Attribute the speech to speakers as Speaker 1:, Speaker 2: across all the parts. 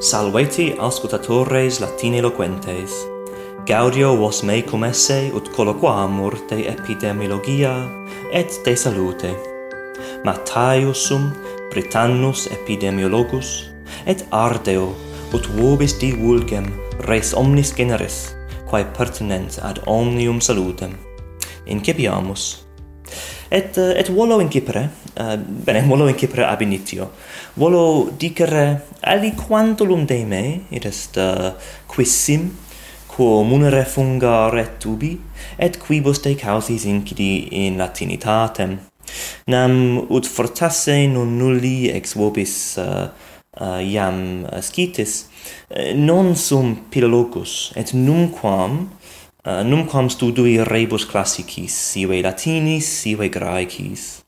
Speaker 1: Salveti auscultatores latine loquentes. Gaudio vos mei comesse ut colloquamur de epidemiologia et de salute. Matthius sum Britannus epidemiologus et ardeo ut vobis divulgem res omnis generis quae pertinent ad omnium salutem. Incipiamus et eh, et volo in Cipre uh, eh, bene volo in Cipre ab initio. Volo dicere aliquantulum de me id est uh, quissim quo munere funga retubi et quibus de causis incidi in latinitatem nam ut fortasse non nulli ex vobis uh, uh, iam scitis non sum pilologus et numquam Eh, uh, numquam studui rebus classicis, sive latinis, sive graecis.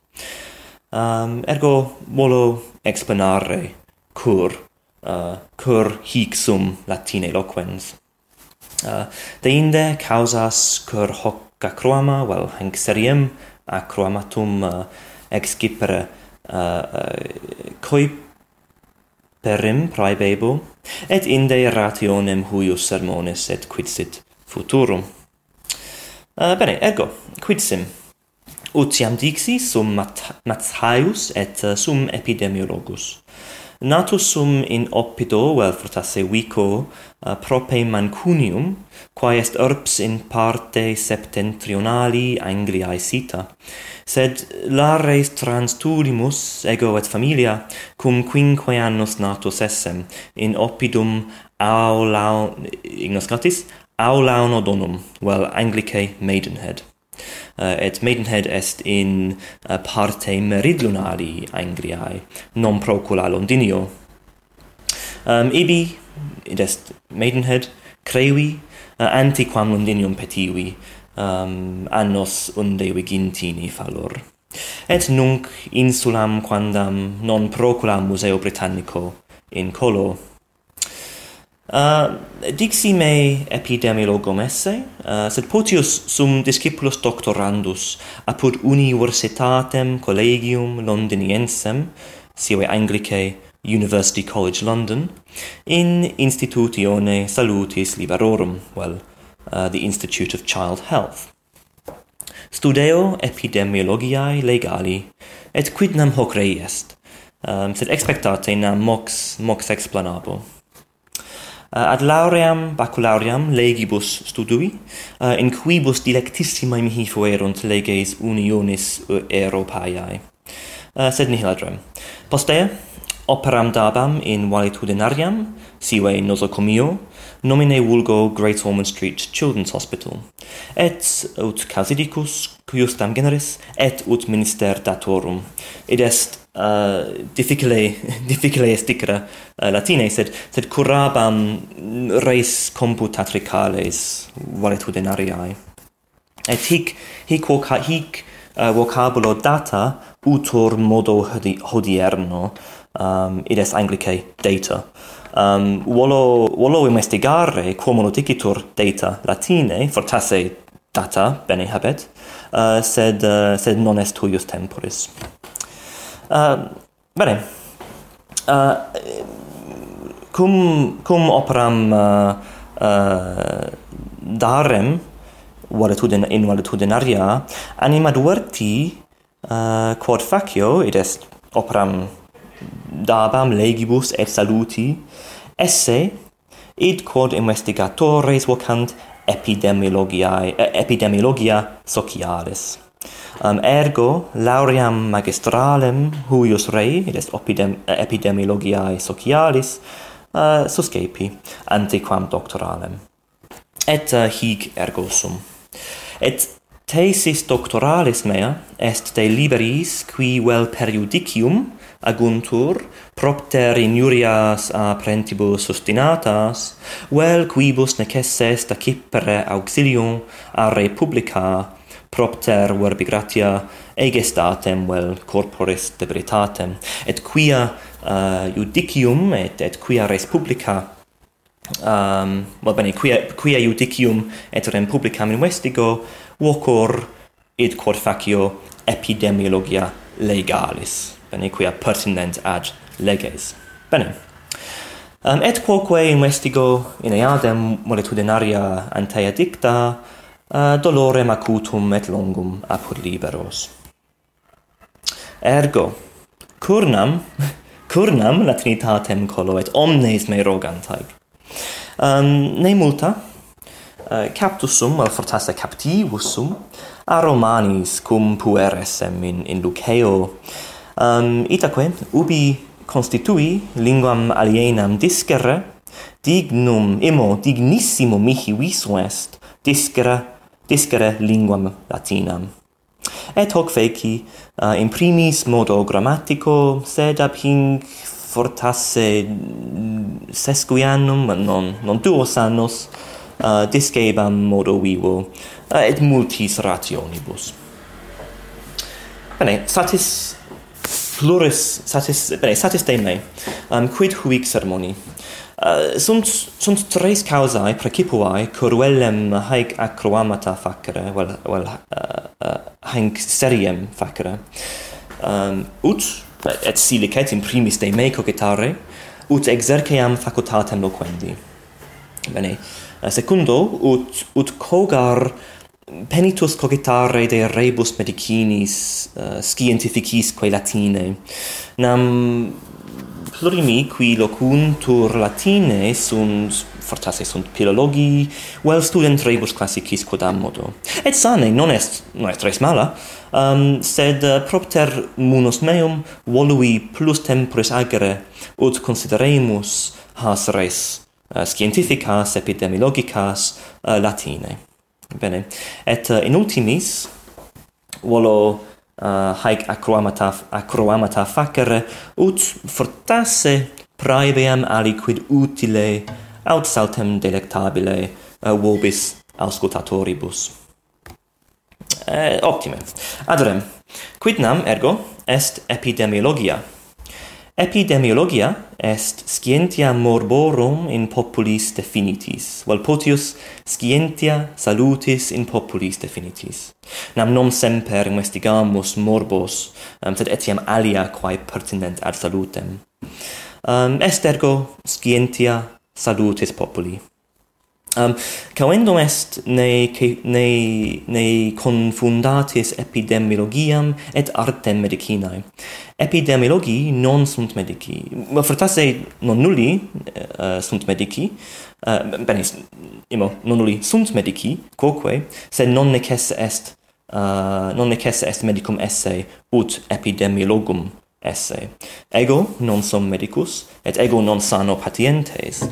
Speaker 1: Um, ergo volo explanare cur, uh, cur hic sum latine loquens. Uh, eh, deinde causas cur hoc acroama, vel hanc seriem acroamatum uh, excipere uh, uh, coiperim praebebo, et inde rationem huius sermones et quid sit futurum. Uh, bene, ergo, quid sim? Utiam dixi sum mat Matthaius et uh, sum epidemiologus. Natus sum in oppido vel fortasse vico uh, prope Mancunium, quae est urbs in parte septentrionali Angliae sita, sed lares transtudimus ego et familia cum quinque annos natus essem in oppidum aulam, ignos gratis, Aulaun Odonum, well, Anglicae Maidenhead. Uh, et Maidenhead est in uh, parte meridionali Angliae, non procula Londinio. Um, ibi, id est Maidenhead, crevi, uh, antiquam Londinium petivi, um, annos unde vigintini fallor. Et nunc insulam quandam non procula Museo Britannico in colo Uh, dixi me epidemiologum esse, uh, sed potius sum discipulus doctorandus apud universitatem collegium londiniensem, sive Anglicae University College London, in institutione salutis liberorum, well, uh, the Institute of Child Health. Studeo epidemiologiae legali, et quidnam hoc rei est, um, sed expectate nam mox, mox explanabo. Eh, ad lauream baculauream legibus studui eh, in quibus dilectissima mihi fuerunt leges unionis eh, europaeae sed nihil adrem postea operam dabam in valitudinariam sive nosocomio nomine vulgo Great Ormond Street Children's Hospital. Et ut casidicus cujustam generis et ut minister datorum. Id est uh, difficile difficile esticra uh, latine sed sed curabam res computatricales valetudinariae. Et hic hic voca, hic uh, vocabulo data utor modo hodi, hodierno um, id est anglicae data. Um, volo volo investigare quomo dicitur data latine fortasse data bene habet uh, sed uh, sed non est huius temporis. Uh, bene. Uh, cum cum operam uh, uh, darem valetudin, in valetudinaria, anima duerti uh, quod facio id est operam dabam legibus et saluti esse id quod investigatores vocant epidemiologiae epidemiologia socialis Um, ergo, lauream magistralem huius rei, id est opidem, epidemiologiae socialis, uh, suscepi, antiquam doctoralem. Et uh, hic ergo sum. Et Thesis doctoralis mea est de liberis qui vel periodicium aguntur propter injurias a prentibus sustinatas vel quibus necesse est accipere auxilium a republica propter verbi gratia egestatem vel corporis debritatem et quia uh, judicium et et quia res publica um ehm, well bene quia quia judicium et rem publicam investigo vocor id quod facio epidemiologia legalis. Bene quia pertinent ad leges. Bene. Um, et quoque investigo in eadem molitudinaria antea dicta Eh, dolorem acutum et longum apud liberos. Ergo, curnam, curnam latinitatem colo et omnes me rogant. Um, ehm, ne multa, eh, uh, captus sum, vel fortasse captivus sum, a Romanis cum pueresem in, in Luceo, um, itaque ubi constitui linguam alienam discere, dignum, imo dignissimum mihi visu est, discere discere linguam latinam. Et hoc feci uh, imprimis modo grammatico, sed ab hinc fortasse sesquianum, non, non duos annos, uh, discebam modo vivo, uh, et multis rationibus. Bene, satis pluris, satis, bene, satis de me, um, quid huic sermoni? Uh, sunt sunt tres causae precipuae coruellem haec acroamata facere vel vel uh, eh, uh, eh, hanc seriem facere. Um, ut et silicet in primis de me cogitare ut exerceam facultatem loquendi. Bene uh, secundo ut ut cogar penitus cogitare de rebus medicinis uh, scientificisque latine. Nam plurimi qui locuntur latine sunt fortasse sunt philologi vel student rebus classicis quodam modo. Et sane non est non est res mala um, sed uh, propter munus meum volui plus temporis agere ut consideremus has res uh, scientificas epidemiologicas uh, latine. Bene. Et uh, in ultimis volo Eh, haec acroamata, acroamata facere, ut fortasse praebiam aliquid utile aut saltem delectabile uh, vobis auscultatoribus. Eh, optime. Adrem, quidnam ergo est epidemiologia, Epidemiologia est scientia morborum in populis definitis, vel potius scientia salutis in populis definitis. Nam non semper investigamus morbos, um, sed etiam alia quae pertinent ad salutem. Um, est ergo scientia salutis populi. Um, Cauendum est ne, ne, ne confundatis epidemiologiam et artem medicinae. Epidemiologi non sunt medici. Ma fortasse non nulli uh, sunt medici, uh, bene, imo, non nulli sunt medici, quoque, sed non necesse est, uh, non necesse est medicum esse ut epidemiologum esse. Ego non sum medicus, et ego non sano patientes,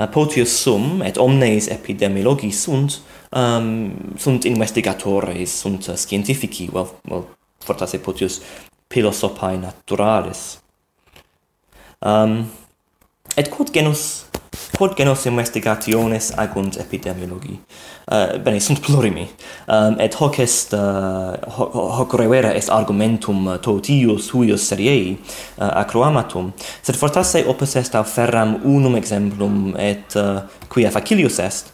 Speaker 1: uh, potius sum, et omnes epidemiologi sunt, um, sunt investigatores, sunt uh, scientifici, well, well, fortasse potius philosophae naturalis. Um, et quod genus quod genus investigationes agunt epidemiologi. Uh, bene, sunt plurimi. Um, ehm, et hoc est, uh, hoc, hoc revera est argumentum totius huius seriei uh, acroamatum, sed fortasse opus est ferram unum exemplum et uh, quia facilius est,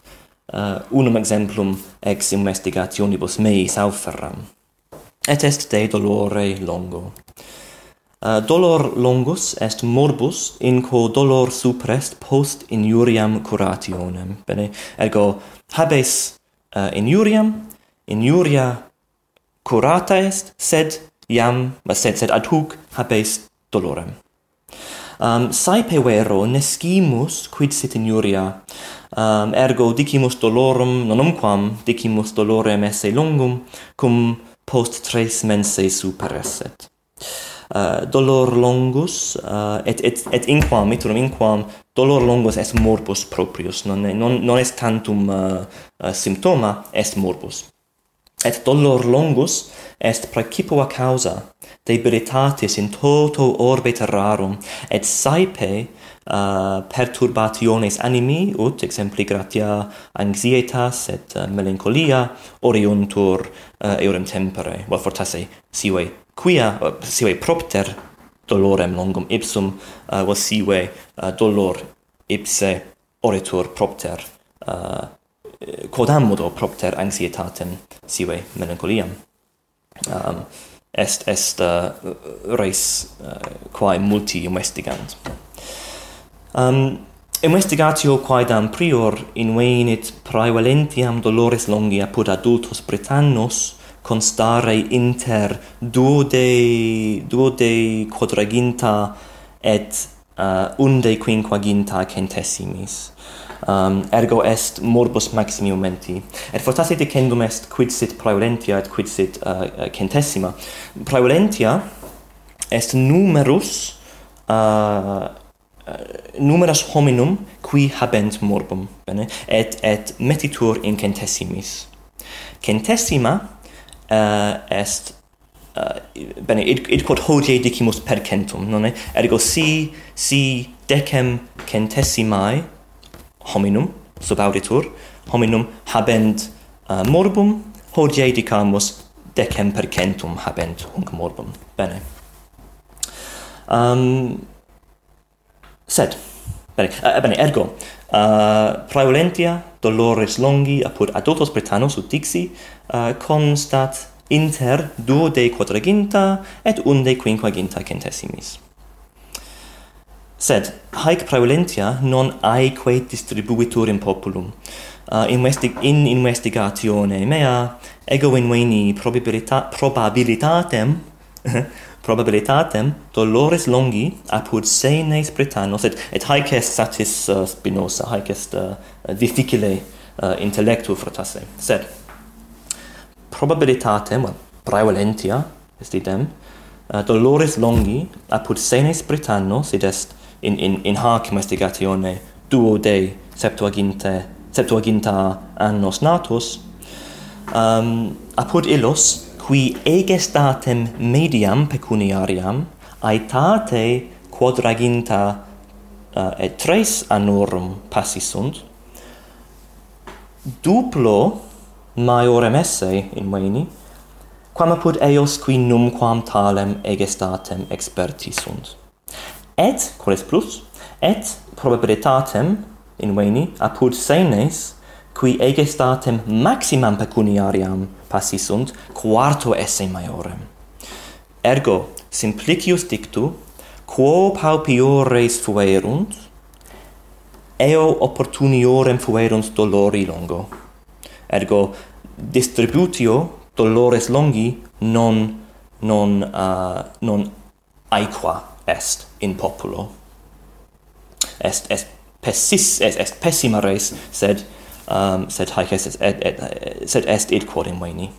Speaker 1: uh, unum exemplum ex investigationibus meis au ferram. Et est de dolore longo. Uh, dolor longus est morbus in quo dolor suprest post injuriam curationem. Bene ergo habes uh, injuriam injuria curata est sed iam sed sed ad hoc habes dolorem. Um saepe vero nescimus quid sit injuria. Um ergo dicimus dolorum nonumquam dicimus dolorem esse longum cum post tres mense superesset uh, dolor longus uh, et et et inquam iterum inquam dolor longus est morbus proprius. Non non non est tantum eh, uh, uh, symptoma est morbus. Et dolor longus est praecipua causa debilitatis in toto orbe terrarum et saepe uh, perturbationes animi ut exempli gratia anxietas et uh, melancholia oriuntur uh, eorem tempore vel fortasse sive quia uh, sive propter dolorem longum ipsum uh, vosive uh, dolor ipse oritur propter uh, quodam modo propter anxietatem sive melancholiam um, est est uh, res uh, quae multi investigant. Um investigatio quaedam prior invenit praevalentiam dolores longi apud adultos Britannos constare inter duode duode quadraginta et uh, unde quinquaginta centesimis. Um, ergo est morbus maximi menti. Et fortasse decendum est quid sit praeolentia et quid sit uh, uh centesima praeolentia est numerus uh, uh, numerus hominum qui habent morbum bene? Et et metitur in centesimis centesima Eh, est eh, bene id, id quod hodie dicimus per centum nonne ergo si si decem centesimae hominum sub auditur hominum habent uh, morbum hodie dicamus decem per centum habent hunc morbum. Bene. Um, sed bene uh, bene ergo uh, praevalentia Dolores Longi apud adultos Britanos ut dixi uh, constat inter duode quadraginta et unde quinquaginta centesimis. Sed haec praevalentia non aeque distribuitur in populum. Eh, uh, investig in investigatione mea ego inveni probabilita probabilitatem probabilitatem dolores longi apud senes britannos et et haec est satis uh, Spinoza haec est uh, difficile uh, intellectu fratasse sed probabilitatem well, praevalentia est idem uh, dolores longi apud senes britannos id est in in in hac investigatione duo de septuaginte septuaginta annos natus um, apud illos qui egestatem mediam pecuniariam aetate quadraginta uh, et tres annorum passi sunt duplo maiorem esse in veni quam apud eos qui numquam talem egestatem experti sunt. Et quoles plus et probabilitatem in veni apud senes qui egestatem maximam pecuniariam passi sunt quarto esse maiorem. Ergo simplicius dictu quo paupiores fuerunt eo opportuniorem fuerunt dolori longo. Ergo distributio dolores longi non non uh, non aequa est in populo. Est est pessis est, est pessimare sed um, sed haec est, et, et, sed est id quod in veni.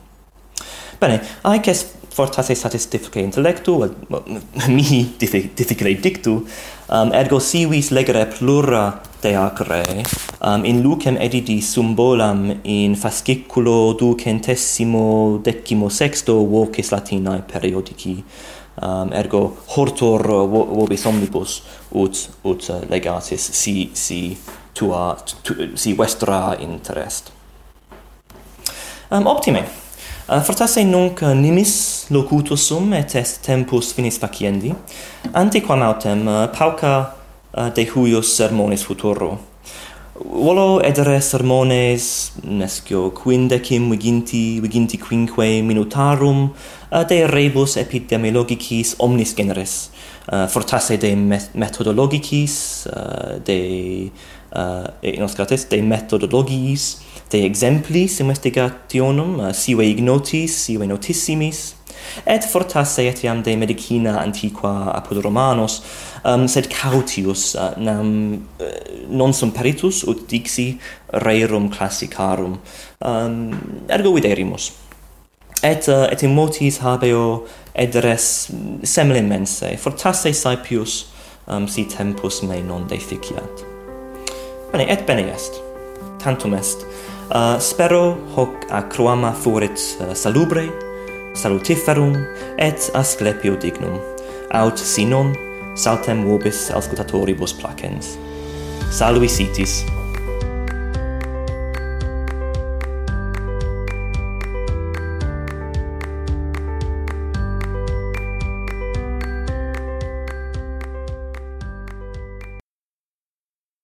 Speaker 1: Bene, haec est fortasse satis difficile intellectu, mi difficile dictu, um, ergo sivis legere plura de acre, um, in lucem edidi symbolam in fasciculo ducentessimo decimo sexto vocis latinae periodici, um, ergo hortor vobis omnibus ut, ut legatis si, si tua tu, si vostra interest. Um, optime. Uh, fortasse nunc nimis locutus sum et est tempus finis faciendi ante quam autem uh, pauca uh, de huius sermones futuro. Volo edere sermones nescio quindecim viginti viginti quinque minutarum uh, de rebus epidemiologicis omnis generis. Uh, fortasse de methodologicis uh, de uh, in oscates de methodologiis de exemplis investigationum uh, eh, sive ignotis sive notissimis et fortasse etiam de medicina antiqua apud romanos um, ehm, sed cautius uh, nam uh, non sum peritus ut dixi rerum classicarum. Um, ergo viderimus et uh, et emotis habeo edres semel fortasse sapius um, si tempus me non deficiat. Bene, et bene est. Tantum est. Uh, spero hoc acroama furit uh, salubre, salutiferum, et asclepio dignum, aut sinon saltem vobis auscultatoribus placens. Salvi sitis.